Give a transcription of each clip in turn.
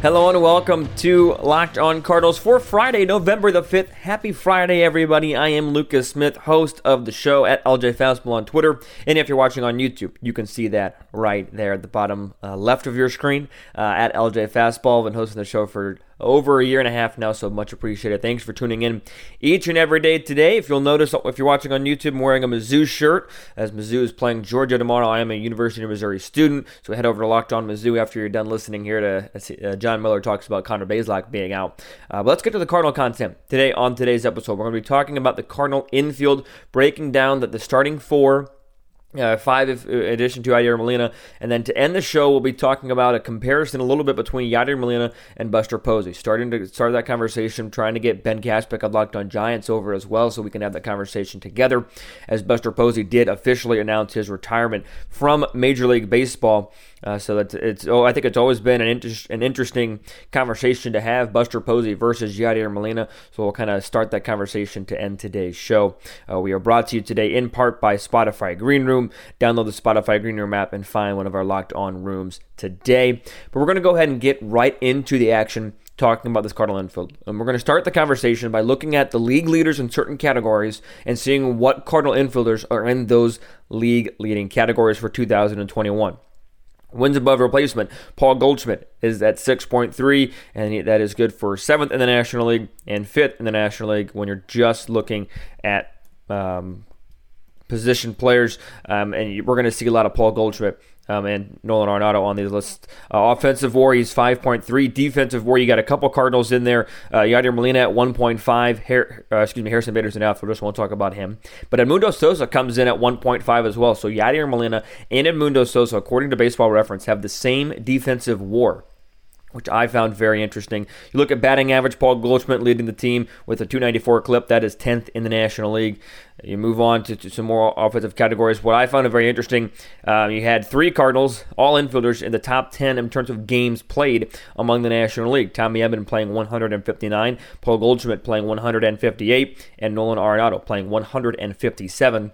Hello and welcome to Locked On Cardinals for Friday, November the 5th. Happy Friday, everybody. I am Lucas Smith, host of the show at LJ Fastball on Twitter. And if you're watching on YouTube, you can see that right there at the bottom uh, left of your screen uh, at LJ Fastball. I've been hosting the show for over a year and a half now, so much appreciated. Thanks for tuning in each and every day today. If you'll notice, if you're watching on YouTube, I'm wearing a Mizzou shirt as Mizzou is playing Georgia tomorrow. I am a University of Missouri student, so head over to Locked On Mizzou after you're done listening here to uh, John Miller talks about Connor Bazelak being out. Uh, but let's get to the Cardinal content today on today's episode. We're going to be talking about the Cardinal infield, breaking down that the starting four uh, five in uh, addition to Yadier Molina. And then to end the show, we'll be talking about a comparison a little bit between Yadier Molina and Buster Posey. Starting to start that conversation, trying to get Ben Kaspick of Locked on Giants over as well so we can have that conversation together as Buster Posey did officially announce his retirement from Major League Baseball. Uh, so that's it's. Oh, I think it's always been an, inter- an interesting conversation to have Buster Posey versus Yadier Molina. So we'll kind of start that conversation to end today's show. Uh, we are brought to you today in part by Spotify Green Room. Download the Spotify Green Room app and find one of our locked on rooms today. But we're going to go ahead and get right into the action talking about this Cardinal infield. And we're going to start the conversation by looking at the league leaders in certain categories and seeing what Cardinal infielders are in those league leading categories for 2021. Wins above replacement. Paul Goldschmidt is at 6.3, and that is good for seventh in the National League and fifth in the National League when you're just looking at um, position players. Um, and we're going to see a lot of Paul Goldschmidt um, and Nolan Arenado on these lists. Uh, offensive WAR, he's 5.3. Defensive WAR, you got a couple Cardinals in there. Uh, Yadier Molina at 1.5. Her, uh, excuse me, Harrison Bader's an outfielder, just won't talk about him. But Edmundo Sosa comes in at 1.5 as well. So Yadier Molina and Edmundo Sosa, according to Baseball Reference, have the same defensive WAR which I found very interesting. You look at batting average, Paul Goldschmidt leading the team with a 294 clip. That is 10th in the National League. You move on to, to some more offensive categories. What I found very interesting, um, you had three Cardinals, all infielders, in the top 10 in terms of games played among the National League. Tommy Edman playing 159, Paul Goldschmidt playing 158, and Nolan Arenado playing 157.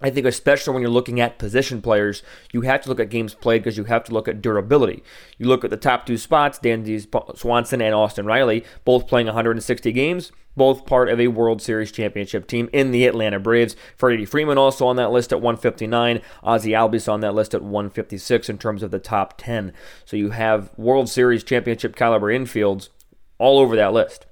I think, especially when you're looking at position players, you have to look at games played because you have to look at durability. You look at the top two spots, Dansby Swanson and Austin Riley, both playing 160 games, both part of a World Series championship team in the Atlanta Braves. Freddie Freeman also on that list at 159. Ozzie Albies on that list at 156 in terms of the top 10. So you have World Series championship caliber infields all over that list.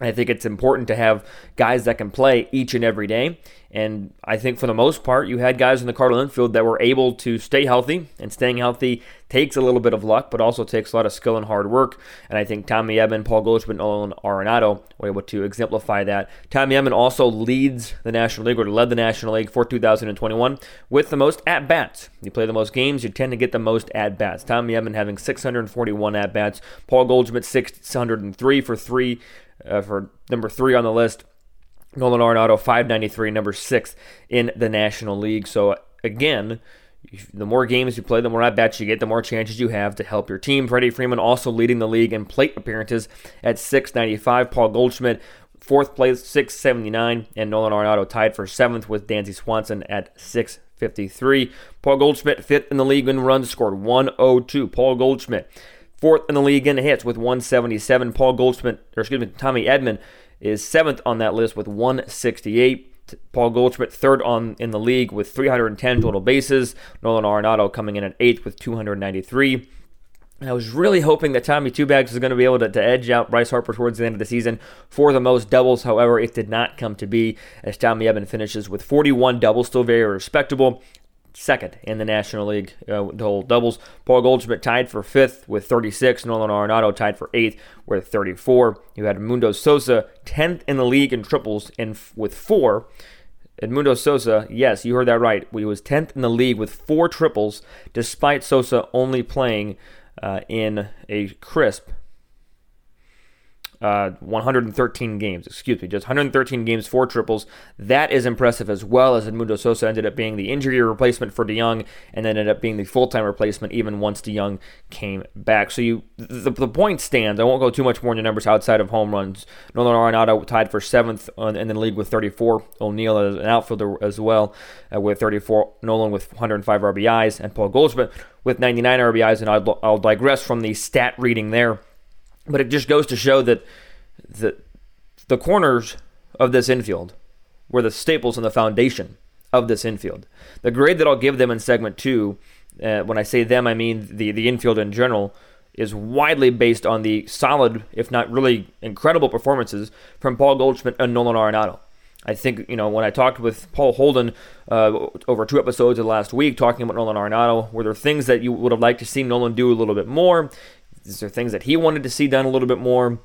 I think it's important to have guys that can play each and every day. And I think for the most part, you had guys in the Cardinal infield that were able to stay healthy, and staying healthy takes a little bit of luck, but also takes a lot of skill and hard work. And I think Tommy Edman, Paul Goldschmidt, and Nolan Arenado were able to exemplify that. Tommy Edman also leads the National League, or led the National League for 2021 with the most at bats. You play the most games, you tend to get the most at bats. Tommy Edman having 641 at bats, Paul Goldschmidt 603 for three uh, for number three on the list. Nolan Arenado, 593, number six in the National League. So, again, the more games you play, the more at bats you get, the more chances you have to help your team. Freddie Freeman also leading the league in plate appearances at 695. Paul Goldschmidt, fourth place, 679. And Nolan Arenado tied for seventh with Dansby Swanson at 653. Paul Goldschmidt, fifth in the league in runs, scored 102. Paul Goldschmidt fourth in the league in hits with 177. Paul Goldschmidt, or excuse me, Tommy Edman is seventh on that list with 168. Paul Goldschmidt third on in the league with 310 total bases. Nolan Arenado coming in at eighth with 293. I was really hoping that Tommy Two Bags was going to be able to, to, edge out Bryce Harper towards the end of the season for the most doubles. However, it did not come to be as Tommy Edman finishes with 41 doubles, still very respectable second in the National League uh, total doubles. Paul Goldschmidt tied for fifth with 36. Nolan Arenado tied for eighth with 34. You had Mundo Sosa 10th in the league in triples in with four. Edmundo Sosa, yes, you heard that right. He was 10th in the league with four triples, despite Sosa only playing uh, in a crisp uh, 113 games, excuse me, just 113 games, four triples. That is impressive as well as Edmundo Sosa ended up being the injury replacement for DeJong and then ended up being the full-time replacement even once DeJong came back. So you, the, the point stands. I won't go too much more into numbers outside of home runs. Nolan Arenado tied for seventh in the league with 34. O'Neill as an outfielder as well uh, with 34. Nolan with 105 RBIs and Paul Goldschmidt with 99 RBIs. And I'll, I'll digress from the stat reading there but it just goes to show that the, the corners of this infield were the staples and the foundation of this infield. The grade that I'll give them in segment two, uh, when I say them, I mean the, the infield in general, is widely based on the solid, if not really incredible performances from Paul Goldschmidt and Nolan Arenado. I think, you know, when I talked with Paul Holden uh, over two episodes of last week talking about Nolan Arenado, were there things that you would have liked to see Nolan do a little bit more? Is there things that he wanted to see done a little bit more?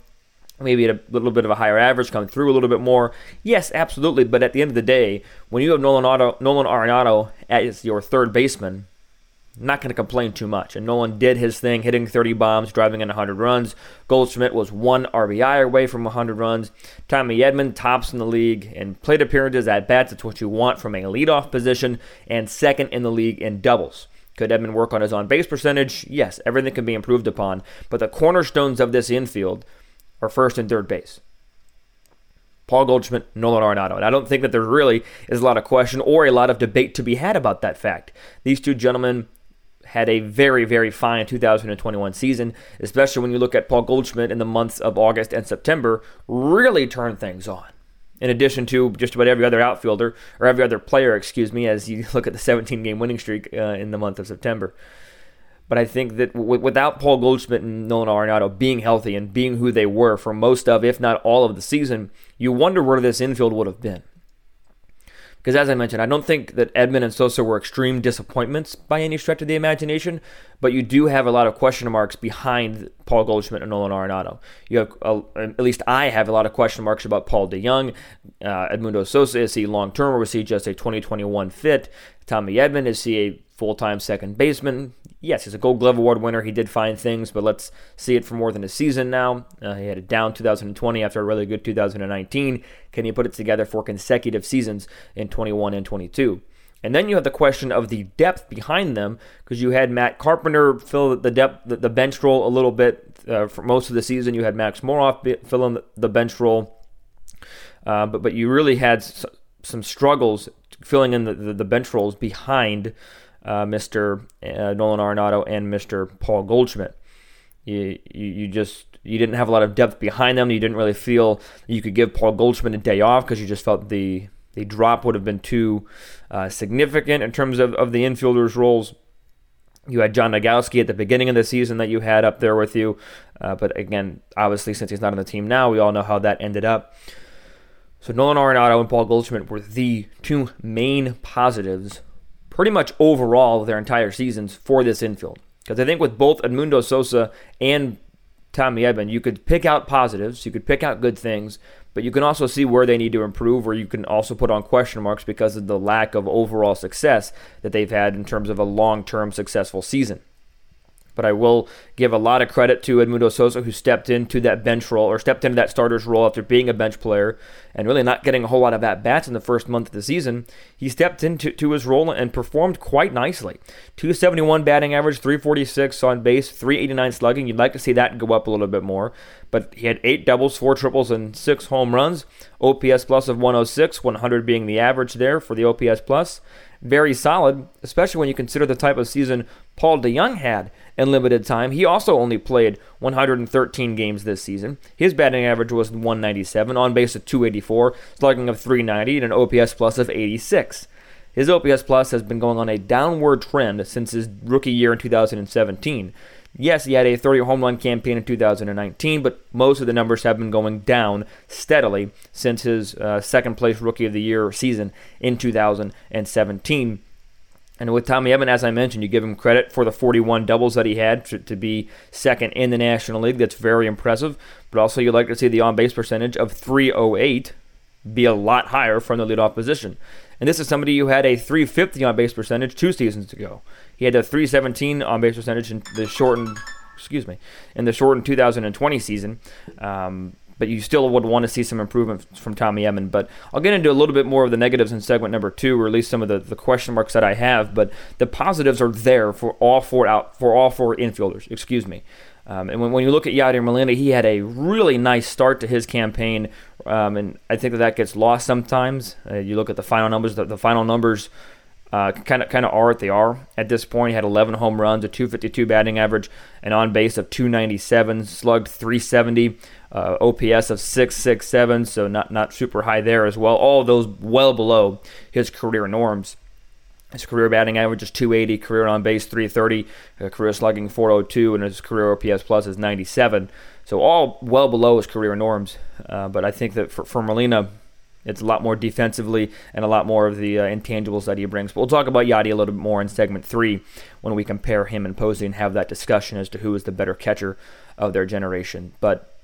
Maybe at a little bit of a higher average, come through a little bit more. Yes, absolutely. But at the end of the day, when you have Nolan, Otto, Nolan Arenado as your third baseman, not going to complain too much. And Nolan did his thing, hitting 30 bombs, driving in 100 runs. Goldschmidt was one RBI away from 100 runs. Tommy Edman tops in the league in plate appearances at bats. That's what you want from a leadoff position, and second in the league in doubles. Could Edman work on his on base percentage? Yes, everything can be improved upon. But the cornerstones of this infield are first and third base. Paul Goldschmidt, Nolan Arenado. And I don't think that there really is a lot of question or a lot of debate to be had about that fact. These two gentlemen had a very, very fine 2021 season, especially when you look at Paul Goldschmidt in the months of August and September, really turned things on in addition to just about every other outfielder or every other player, excuse me, as you look at the 17 game winning streak uh, in the month of September. But I think that w- without Paul Goldschmidt and Nolan Arenado being healthy and being who they were for most of, if not all of the season, you wonder where this infield would have been. Because as I mentioned, I don't think that Edman and Sosa were extreme disappointments by any stretch of the imagination, but you do have a lot of question marks behind Paul Goldschmidt and Nolan Arenado. You have, uh, at least I have a lot of question marks about Paul DeJong, uh, Edmundo Sosa. Is he long term or was he just a 2021 fit? Tommy Edman, is he a full time second baseman? Yes, he's a Gold Glove Award winner. He did fine things, but let's see it for more than a season now. Uh, he had a down 2020 after a really good 2019. Can he put it together for consecutive seasons in 21 and 22? And then you have the question of the depth behind them, because you had Matt Carpenter fill the depth, the, bench role a little bit uh, for most of the season. You had Max Moroff fill in the bench role, uh, but but you really had some struggles filling in the, the, the bench roles behind uh, Mr. Uh, Nolan Arenado and Mr. Paul Goldschmidt. You, you, you just you didn't have a lot of depth behind them. You didn't really feel you could give Paul Goldschmidt a day off because you just felt the the drop would have been too uh, significant in terms of, of the infielders' roles. You had John Nogowski at the beginning of the season that you had up there with you, uh, but again, obviously since he's not on the team now, we all know how that ended up. So Nolan Arenado and Paul Goldschmidt were the two main positives pretty much overall their entire seasons for this infield. Because I think with both Edmundo Sosa and Tommy Edman, you could pick out positives, you could pick out good things, but you can also see where they need to improve, or you can also put on question marks because of the lack of overall success that they've had in terms of a long term successful season. But I will give a lot of credit to Edmundo Sosa, who stepped into that bench role or stepped into that starter's role after being a bench player and really not getting a whole lot of at bats in the first month of the season. He stepped into to his role and performed quite nicely. 271 batting average, 346 on base, 389 slugging. You'd like to see that go up a little bit more. But he had eight doubles, four triples, and six home runs. OPS plus of 106, 100 being the average there for the OPS plus very solid, especially when you consider the type of season Paul DeJong had in limited time. He also only played 113 games this season. His batting average was 197, on base of 284, slugging of 390, and an OPS plus of 86. His OPS plus has been going on a downward trend since his rookie year in 2017. Yes, he had a 30 home run campaign in 2019, but most of the numbers have been going down steadily since his uh, second place rookie of the year season in 2017. And with Tommy Edman, as I mentioned, you give him credit for the 41 doubles that he had to, to, be second in the National League. That's very impressive. But also, you'd like to see the on base percentage of 308 be a lot higher from the leadoff position. And this is somebody who had a 350 on base percentage two seasons ago. He had a 317 on base percentage in the shortened, excuse me, in the shortened 2020 season. Um, but you still would want to see some improvement from Tommy Edman. But I'll get into a little bit more of the negatives in segment number two, or at least some of the, the question marks that I have. But the positives are there for all four out for all four infielders. Excuse me. Um, and when, when you look at Yadier Molina, he had a really nice start to his campaign, um, and I think that that gets lost sometimes. Uh, you look at the final numbers; the, the final numbers kind of kind of are what they are at this point. He had 11 home runs, a 252 batting average, an on base of 297, slugged 370, uh, OPS of 667, so not not super high there as well. All those well below his career norms. His career batting average is 280, career on base 330, uh, career slugging 402, and his career OPS plus is 97. So all well below his career norms. Uh, but I think that for, for Molina, it's a lot more defensively and a lot more of the uh, intangibles that he brings. But we'll talk about Yadi a little bit more in segment three when we compare him and Posey and have that discussion as to who is the better catcher of their generation. But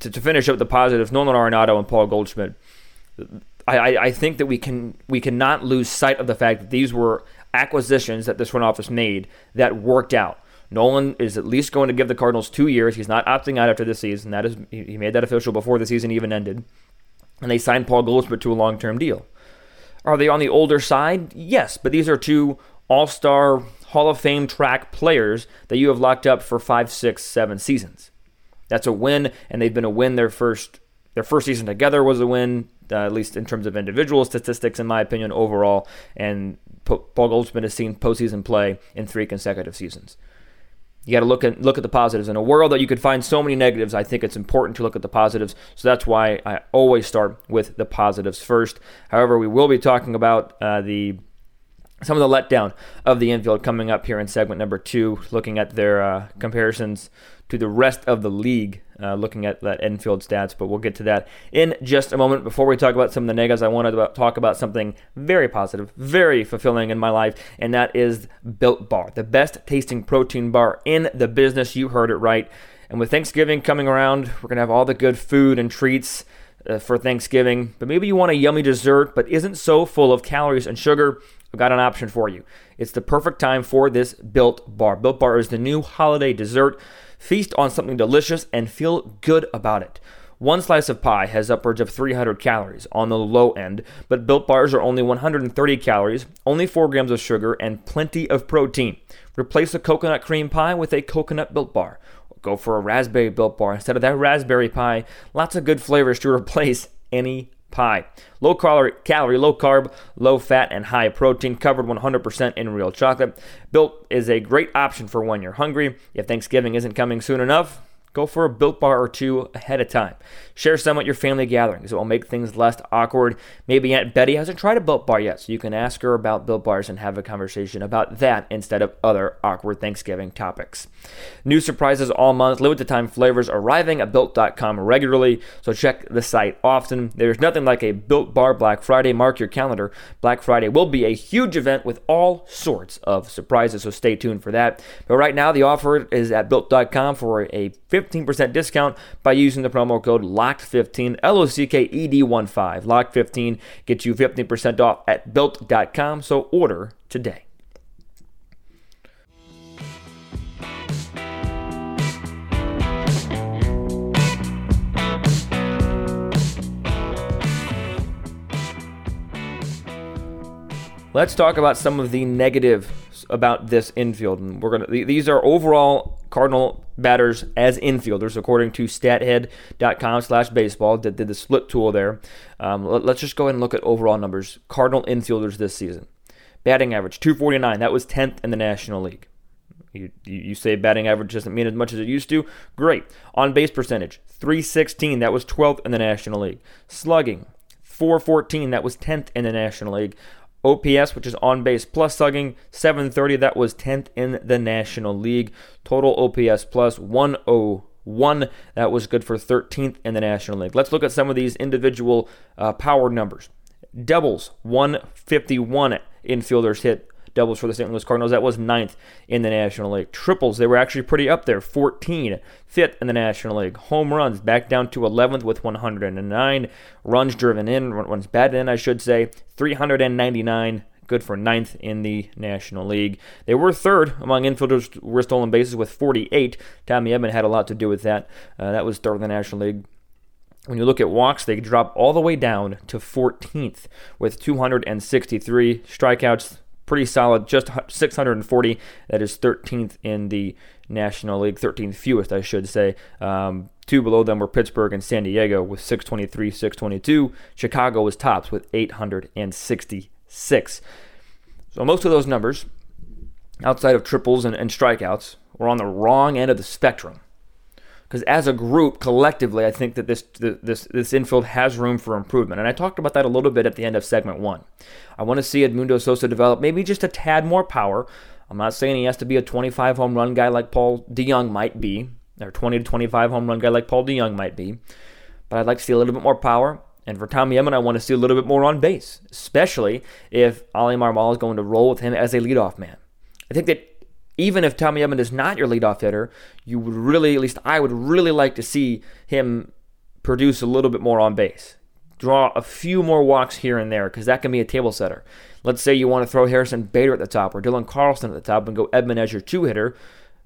to, to finish up the positives, Nolan Arenado and Paul Goldschmidt, I, I, think that we can we cannot lose sight of the fact that these were acquisitions that this front office made that worked out. Nolan is at least going to give the Cardinals two years. He's not opting out after this season. That is, he made that official before the season even ended and they signed Paul Goldschmidt to a long term deal. Are they on the older side? Yes, but these are two all star Hall of Fame track players that you have locked up for five, six, seven seasons. That's a win, and they've been a win their first their first season together was a win, uh, at least in terms of individual statistics, in my opinion, overall. And Paul Goldschmidt has seen postseason play in three consecutive seasons. You got to look at look at the positives. In a world that you could find so many negatives, I think it's important to look at the positives. So that's why I always start with the positives first. However, we will be talking about uh, the some of the letdown of the infield coming up here in segment number two, looking at their uh, comparisons to the rest of the league, uh, looking at that infield stats. But we'll get to that in just a moment. Before we talk about some of the negatives, I wanted to talk about something very positive, very fulfilling in my life, and that is Built Bar, the best tasting protein bar in the business. You heard it right. And with Thanksgiving coming around, we're going to have all the good food and treats. Uh, for Thanksgiving, but maybe you want a yummy dessert but isn't so full of calories and sugar. I've got an option for you. It's the perfect time for this Built Bar. Built Bar is the new holiday dessert. Feast on something delicious and feel good about it. One slice of pie has upwards of 300 calories on the low end, but built bars are only 130 calories, only 4 grams of sugar, and plenty of protein. Replace a coconut cream pie with a coconut built bar. Go for a raspberry built bar instead of that raspberry pie. Lots of good flavors to replace any pie. Low calorie, calorie, low carb, low fat, and high protein, covered 100% in real chocolate. Built is a great option for when you're hungry. If Thanksgiving isn't coming soon enough, Go for a built bar or two ahead of time. Share some at your family gatherings. It will make things less awkward. Maybe Aunt Betty hasn't tried a built bar yet, so you can ask her about built bars and have a conversation about that instead of other awkward Thanksgiving topics. New surprises all month, limited time flavors arriving at built.com regularly, so check the site often. There's nothing like a built bar Black Friday. Mark your calendar. Black Friday will be a huge event with all sorts of surprises, so stay tuned for that. But right now, the offer is at built.com for a 50 15% discount by using the promo code LOCKED15, L O C K E D 1 5. LOCKED15 gets you 15% off at built.com, so order today. Let's talk about some of the negatives about this infield. And we're gonna these are overall Cardinal batters as infielders, according to stathead.com slash baseball, that did the split tool there. Um, let, us just go ahead and look at overall numbers. Cardinal infielders this season. Batting average, 249. That was 10th in the National League. You, you say batting average doesn't mean as much as it used to. Great. On base percentage, 316. That was 12th in the National League. Slugging, 414. That was 10th in the National League. OPS, which is on base plus slugging, 730. That was 10th in the National League. Total OPS plus 101. That was good for 13th in the National League. Let's look at some of these individual uh, power numbers. Doubles, 151 infielders hit doubles for the St. Louis Cardinals. That was ninth in the National League. Triples, they were actually pretty up there, 14, fifth in the National League. Home runs, back down to 11th with 109. Runs driven in, runs batted in, I should say, 399 good for ninth in the National League. They were third among infielders were stolen bases with 48. Tommy Edman had a lot to do with that. Uh, that was third in the National League. When you look at walks, they drop all the way down to 14th with 263 strikeouts. Pretty solid, just 640. That is 13th in the National League, 13th fewest, I should say. Um, two below them were Pittsburgh and San Diego with 623, 622. Chicago was tops with 866. So most of those numbers, outside of triples and, and strikeouts, were on the wrong end of the spectrum because as a group, collectively, I think that this this this infield has room for improvement. And I talked about that a little bit at the end of segment one. I want to see Edmundo Sosa develop maybe just a tad more power. I'm not saying he has to be a 25 home run guy like Paul DeJong might be, or 20 to 25 home run guy like Paul DeJong might be, but I'd like to see a little bit more power. And for Tommy Edman, I want to see a little bit more on base, especially if Oli Marmol is going to roll with him as a leadoff man. I think that even if Tommy Edman is not your leadoff hitter, you would really, at least I would really like to see him produce a little bit more on base. Draw a few more walks here and there because that can be a table setter. Let's say you want to throw Harrison Bader at the top or Dylan Carlson at the top and go Edman as your two hitter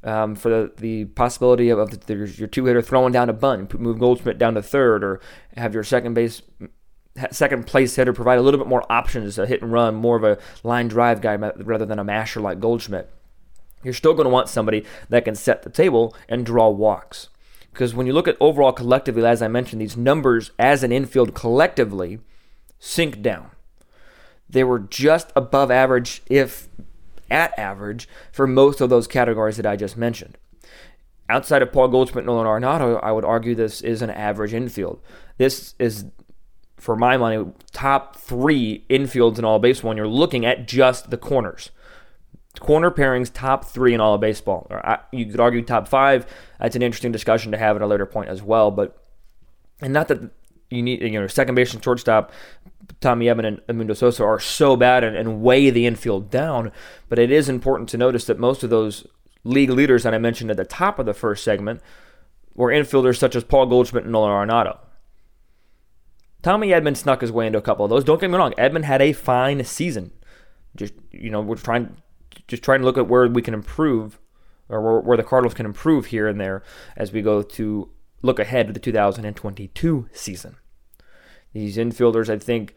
um, for the, the possibility of, of the, your two hitter throwing down a bunt, move Goldschmidt down to third, or have your second base second place hitter provide a little bit more options, a hit and run, more of a line drive guy rather than a masher like Goldschmidt you're still going to want somebody that can set the table and draw walks. Because when you look at overall collectively, as I mentioned, these numbers as an infield collectively sink down. They were just above average, if at average, for most of those categories that I just mentioned. Outside of Paul Goldschmidt Nolan Arenado, I would argue this is an average infield. This is, for my money, top three infields in all baseball when you're looking at just the corners corner pairings top three in all of baseball. Or you could argue top five. That's an interesting discussion to have at a later point as well. But and not that you need you know second base and shortstop. Tommy Edman and Edmundo Sosa are so bad and, and weigh the infield down, but it is important to notice that most of those league leaders that I mentioned at the top of the first segment were infielders such as Paul Goldschmidt and Nolan Arenado. Tommy Edman snuck his way into a couple of those. Don't get me wrong, Edman had a fine season. Just you know, we're trying just trying to look at where we can improve or where, where the Cardinals can improve here and there as we go to look ahead to the 2022 season. These infielders, I think,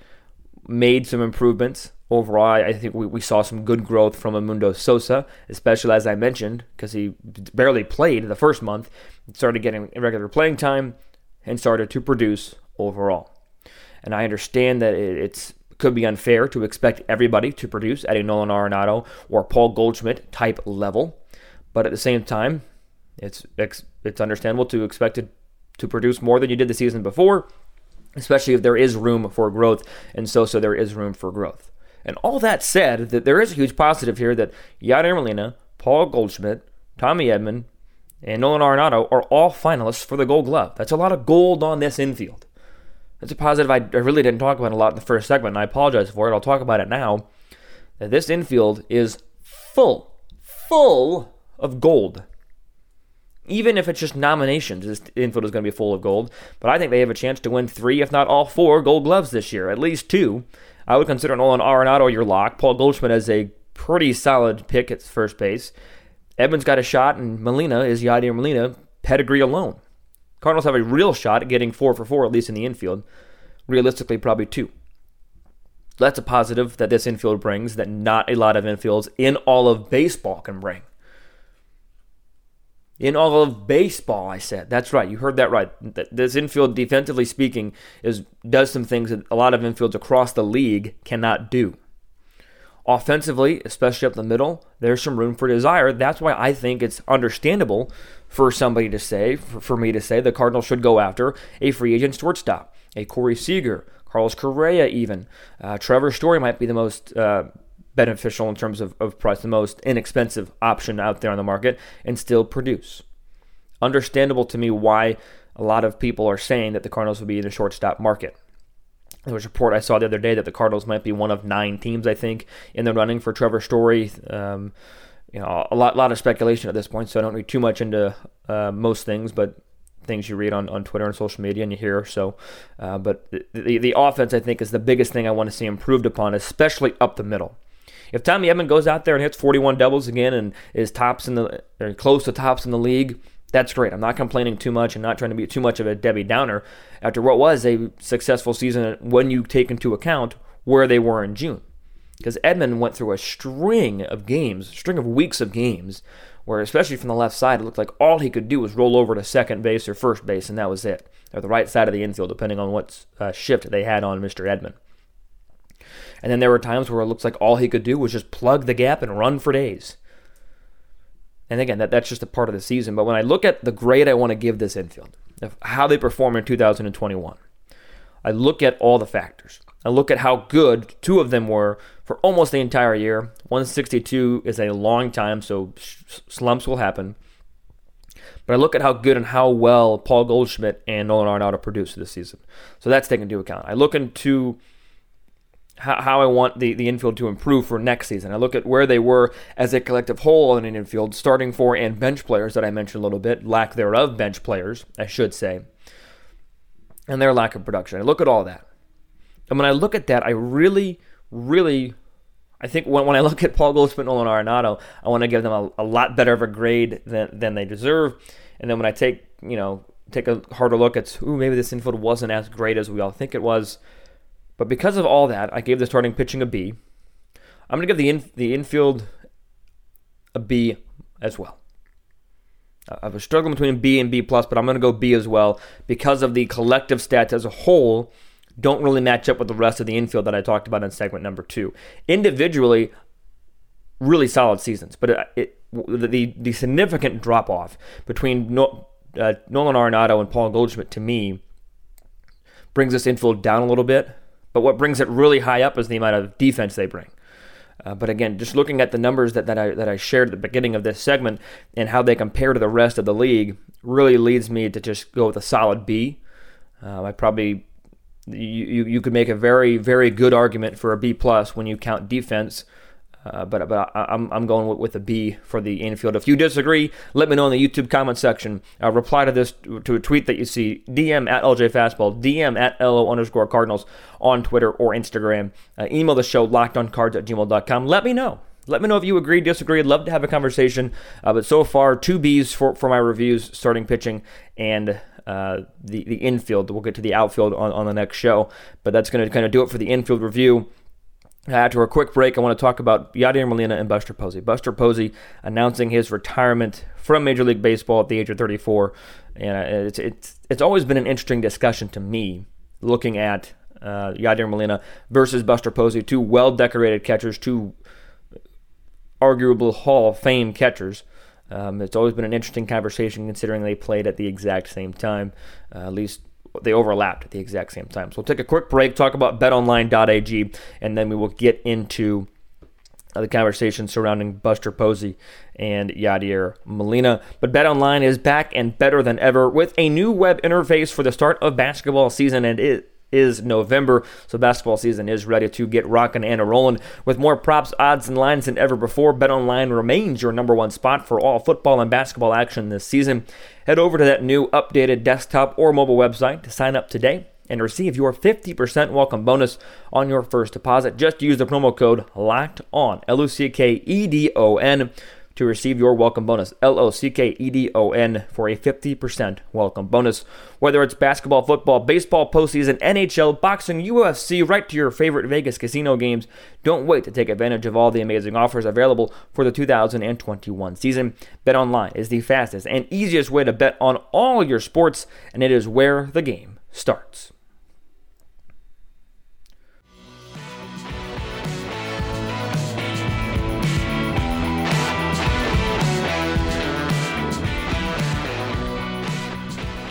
made some improvements. Overall, I think we, we saw some good growth from Edmundo Sosa, especially as I mentioned, because he barely played the first month, started getting regular playing time, and started to produce overall. And I understand that it's could be unfair to expect everybody to produce at a Nolan Arenado or Paul Goldschmidt type level, but at the same time, it's it's understandable to expect it to produce more than you did the season before, especially if there is room for growth, and so so there is room for growth. And all that said, that there is a huge positive here that Yadier Molina, Paul Goldschmidt, Tommy Edman, and Nolan Arenado are all finalists for the Gold Glove. That's a lot of gold on this infield. That's a positive I, I really didn't talk about a lot in the first segment, and I apologize for it. I'll talk about it now. That this infield is full, full of gold. Even if it's just nominations, this infield is going to be full of gold. But I think they have a chance to win three, if not all four, gold gloves this year, at least two. I would consider Nolan Arenado your lock. Paul Goldschmidt is a pretty solid pick at first base. Edman's got a shot, and Molina is Yadier Molina, pedigree alone. Cardinals have a real shot at getting four for four, at least in the infield. Realistically, probably two. That's a positive that this infield brings that not a lot of infields in all of baseball can bring. In all of baseball, I said. That's right. You heard that right. This infield, defensively speaking, is does some things that a lot of infields across the league cannot do. Offensively, especially up the middle, there's some room for desire. That's why I think it's understandable for somebody to say, for, for me to say, the Cardinals should go after a free agent shortstop, a Corey Seager, Carlos Correa, even. Uh, Trevor Story might be the most uh, beneficial in terms of, of price, the most inexpensive option out there on the market, and still produce. Understandable to me why a lot of people are saying that the Cardinals will be in the shortstop market. There was a report I saw the other day that the Cardinals might be one of nine teams, I think, in the running for Trevor Story. Um, you know, a lot, lot of speculation at this point, so I don't read too much into uh, most things, but things you read on, on Twitter and social media and you hear. So, uh, but the, the, the offense, I think, is the biggest thing I want to see improved upon, especially up the middle. If Tommy Edman goes out there and hits 41 doubles again and is tops in the or close to tops in the league, That's great. I'm not complaining too much and not trying to be too much of a Debbie Downer after what was a successful season when you take into account where they were in June. Because Edman went through a string of games, string of weeks of games, where especially from the left side, it looked like all he could do was roll over to second base or first base, and that was it. Or the right side of the infield, depending on what uh, shift they had on Mr. Edman. And then there were times where it looks like all he could do was just plug the gap and run for days. And again, that, that's just a part of the season. But when I look at the grade I want to give this infield, of how they perform in 2021, I look at all the factors. I look at how good two of them were for almost the entire year. 162 is a long time, so slumps will happen. But I look at how good and how well Paul Goldschmidt and Nolan Arenado produced this season. So that's taken into account. I look into how, how I want the, the infield to improve for next season. I look at where they were as a collective whole in an infield, starting for and bench players that I mentioned a little bit, lack thereof bench players, I should say, and their lack of production. I look at all that. And when I look at that, I really, really, I think when, when I look at Paul Goldschmidt and Nolan Arenado, I want to give them a, a lot better of a grade than, than they deserve. And then when I take, you know, take a harder look at, ooh, maybe this infield wasn't as great as we all think it was, but because of all that, I gave the starting pitching a B. I'm going to give the in, the infield a B as well. I was struggling between B and B plus, but I'm going to go B as well because of the collective stats as a whole don't really match up with the rest of the infield that I talked about in segment number two. Individually, really solid seasons, but it, it, the the significant drop off between no, uh, Nolan Arenado and Paul Goldschmidt to me brings this infield down a little bit. But what brings it really high up is the amount of defense they bring. Uh, but again, just looking at the numbers that, that I that I shared at the beginning of this segment and how they compare to the rest of the league really leads me to just go with a solid B. Uh, I probably you, you could make a very very good argument for a B plus when you count defense uh, but but I, am I'm, I'm going with, with, a B for the infield. If you disagree, let me know in the YouTube comment section. Uh, reply to this to a tweet that you see. DM at LJ Fastball. DM at LO underscore Cardinals on Twitter or Instagram. Uh, email the show lockedoncards at gmail.com. Let me know. Let me know if you agree, disagree. I'd love to have a conversation. Uh, but so far, two Bs for, for my reviews, starting pitching and uh, the, the infield. We'll get to the outfield on, on the next show. But that's going to kind of do it for the infield review. After a quick break, I want to talk about Yadier Molina and Buster Posey. Buster Posey announcing his retirement from Major League Baseball at the age of 34, and uh, it's it's it's always been an interesting discussion to me looking at uh, Yadier Molina versus Buster Posey, two well-decorated catchers, two arguable Hall of Fame catchers. Um, it's always been an interesting conversation considering they played at the exact same time, uh, at least they overlapped at the exact same time. So we'll take a quick break, talk about betonline.ag, and then we will get into the conversation surrounding Buster Posey and Yadier Molina. But BetOnline is back and better than ever with a new web interface for the start of basketball season, and it is November, so basketball season is ready to get rocking and rolling. With more props, odds, and lines than ever before, BetOnline remains your number one spot for all football and basketball action this season. Head over to that new updated desktop or mobile website to sign up today and receive your 50% welcome bonus on your first deposit. Just use the promo code LOCKED ON, L O C K E D O N to receive your welcome bonus. L O C K E D O N for a 50% welcome bonus. Whether it's basketball, football, baseball, postseason, NHL, boxing, UFC, right to your favorite Vegas casino games, don't wait to take advantage of all the amazing offers available for the 2021 season. Bet online is the fastest and easiest way to bet on all your sports, and it is where the game starts.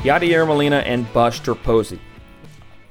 Yadier Molina and Buster Posey.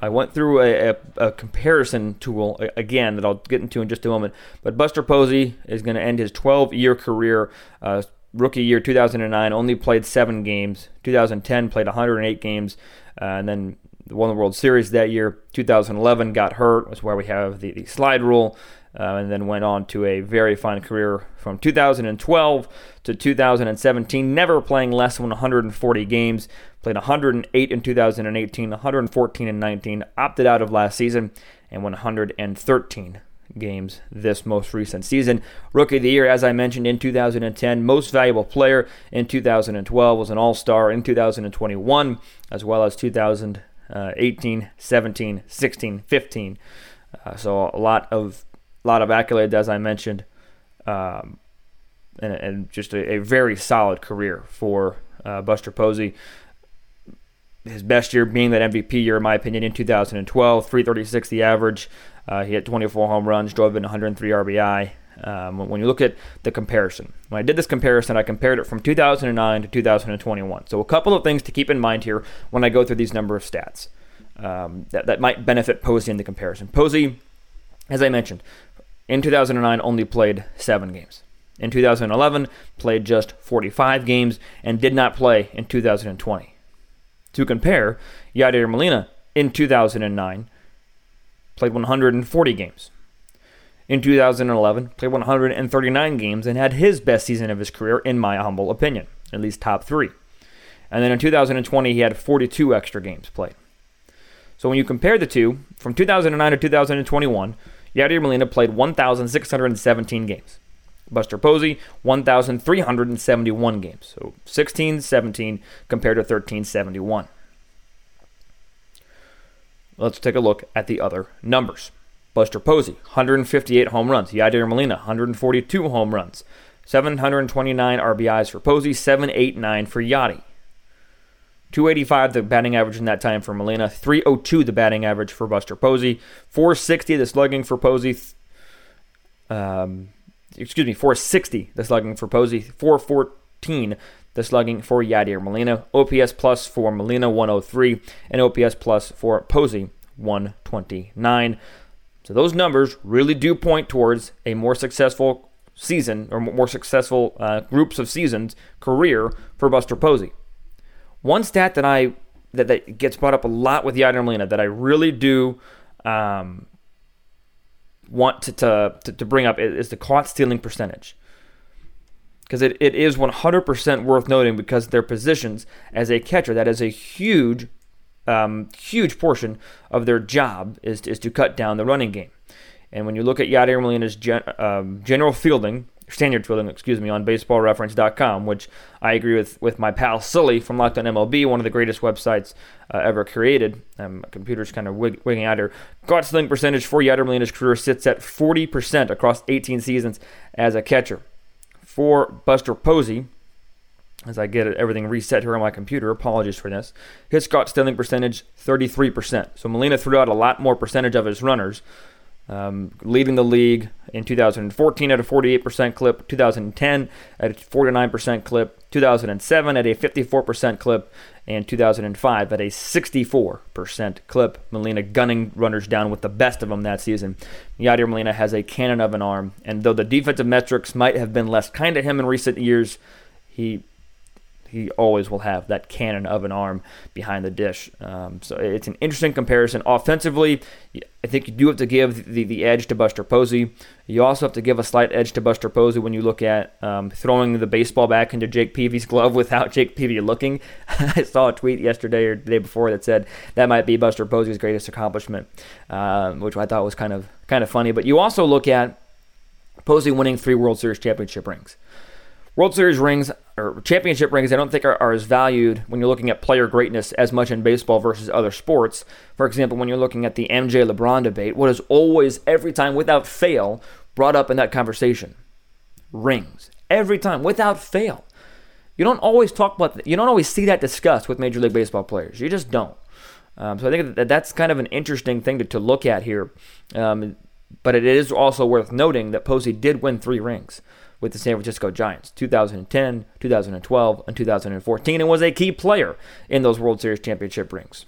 I went through a, a, a, comparison tool again that I'll get into in just a moment. But Buster Posey is going to end his 12 year career. Uh, rookie year 2009 only played seven games. 2010 played 108 games, uh, and then won the World Series that year. 2011 got hurt, was where we have the, the slide rule uh, and then went on to a very fine career from 2012 to 2017, never playing less than 140 games. Played 108 in 2018, 114 in 19, opted out of last season, and 113 games this most recent season. Rookie of the Year, as I mentioned, in 2010. Most Valuable Player in 2012 was an All Star in 2021, as well as 2018, 17, 16, 15. Uh, so a lot of lot of accolades, as I mentioned, um, and, and, just a, a, very solid career for uh, Buster Posey his best year being that MVP year, in my opinion, in 2012. 336 the average. Uh, he had 24 home runs, drove in 103 RBI. Um, when you look at the comparison, when I did this comparison, I compared it from 2009 to 2021. So a couple of things to keep in mind here when I go through these number of stats um, that, that might benefit Posey in the comparison. Posey, as I mentioned, in 2009 only played seven games. In 2011, played just 45 games and did not play in 2020. To compare, Yadier Molina in 2009 played 140 games. In 2011, played 139 games and had his best season of his career, in my humble opinion, at least top three. And then in 2020, he had 42 extra games played. So when you compare the two, from 2009 to 2021, Yadier Molina played 1,617 games. Buster Posey, 1,371 games. So 16 17 compared to 13 71. Let's take a look at the other numbers. Buster Posey, 158 home runs. Yadier Molina, 142 home runs. 729 RBIs for Posey, 789 for Yadi. 285 the batting average in that time for Molina, 302 the batting average for Buster Posey, 460 the slugging for Posey, um, excuse me, 460 the slugging for Posey, 414 the slugging for Yadier Molina, OPS plus for Molina 103, and OPS plus for Posey 129. So those numbers really do point towards a more successful season or more successful uh, groups of seasons career for Buster Posey. One stat that I that, that gets brought up a lot with Yadier Molina that I really do um, want to, to, to bring up is the caught stealing percentage. Because it, it is 100% worth noting because their positions as a catcher, that is a huge, um, huge portion of their job is, is to cut down the running game. And when you look at Yadier Molina's gen, um, general fielding, standard fielding, excuse me, on baseballreference.com, which I agree with with my pal Sully from Locked on MLB, one of the greatest websites uh, ever created. Um, my computer's kind of wig- wigging out here. Caught stealing percentage for Yadier Molina's career sits at 40% across 18 seasons as a catcher. For Buster Posey, as I get everything reset here on my computer, apologies for this, his caught stealing percentage 33%. So Molina threw out a lot more percentage of his runners um, leading the league in 2014 at a 48% clip, 2010 at a 49% clip, 2007 at a 54% clip, and 2005 at a 64% clip. Molina gunning runners down with the best of them that season. Yadier Molina has a cannon of an arm, and though the defensive metrics might have been less kind to him in recent years, he he always will have that cannon of an arm behind the dish. Um, so it's an interesting comparison. Offensively, I think you do have to give the, the edge to Buster Posey. You also have to give a slight edge to Buster Posey when you look at um, throwing the baseball back into Jake Peavy's glove without Jake Peavy looking. I saw a tweet yesterday or the day before that said that might be Buster Posey's greatest accomplishment, uh, which I thought was kind of kind of funny. But you also look at Posey winning three World Series championship rings. World Series rings or championship rings, I don't think are, are, as valued when you're looking at player greatness as much in baseball versus other sports. For example, when you're looking at the MJ LeBron debate, what is always, every time, without fail, brought up in that conversation? Rings. Every time, without fail. You don't always talk about. You don't always see that discussed with Major League Baseball players. You just don't. Um, so I think that that's kind of an interesting thing to, to look at here. Um, but it is also worth noting that Posey did win three rings with the San Francisco Giants 2010, 2012, and 2014 and was a key player in those World Series championship rings.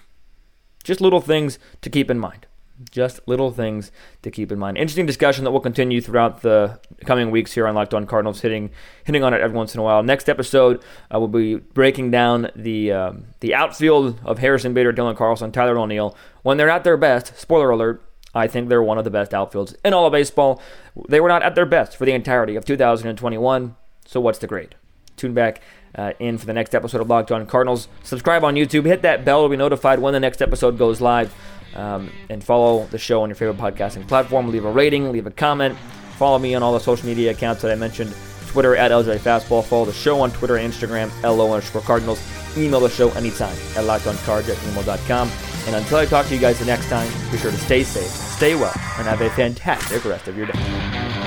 Just little things to keep in mind. Just little things to keep in mind. Interesting discussion that will continue throughout the coming weeks here on Locked On Cardinals, hitting hitting on it every once in a while. Next episode, I uh, will be breaking down the um, the outfield of Harrison Bader, Dylan Carlson, Tyler O'Neill when they're at their best. Spoiler alert: I think they're one of the best outfields in all of baseball. They were not at their best for the entirety of 2021. So what's the grade? tune back uh, in for the next episode of Locked On Cardinals. Subscribe on YouTube, hit that bell to be notified when the next episode goes live, um, and follow the show on your favorite podcasting platform. Leave a rating, leave a comment. Follow me on all the social media accounts that I mentioned. Twitter at LJ Fastball. Follow the show on Twitter and Instagram, LO underscore Cardinals. Email the show anytime at lockedoncards at email.com. And until I talk to you guys the next time, be sure to stay safe, stay well, and have a fantastic rest of your day.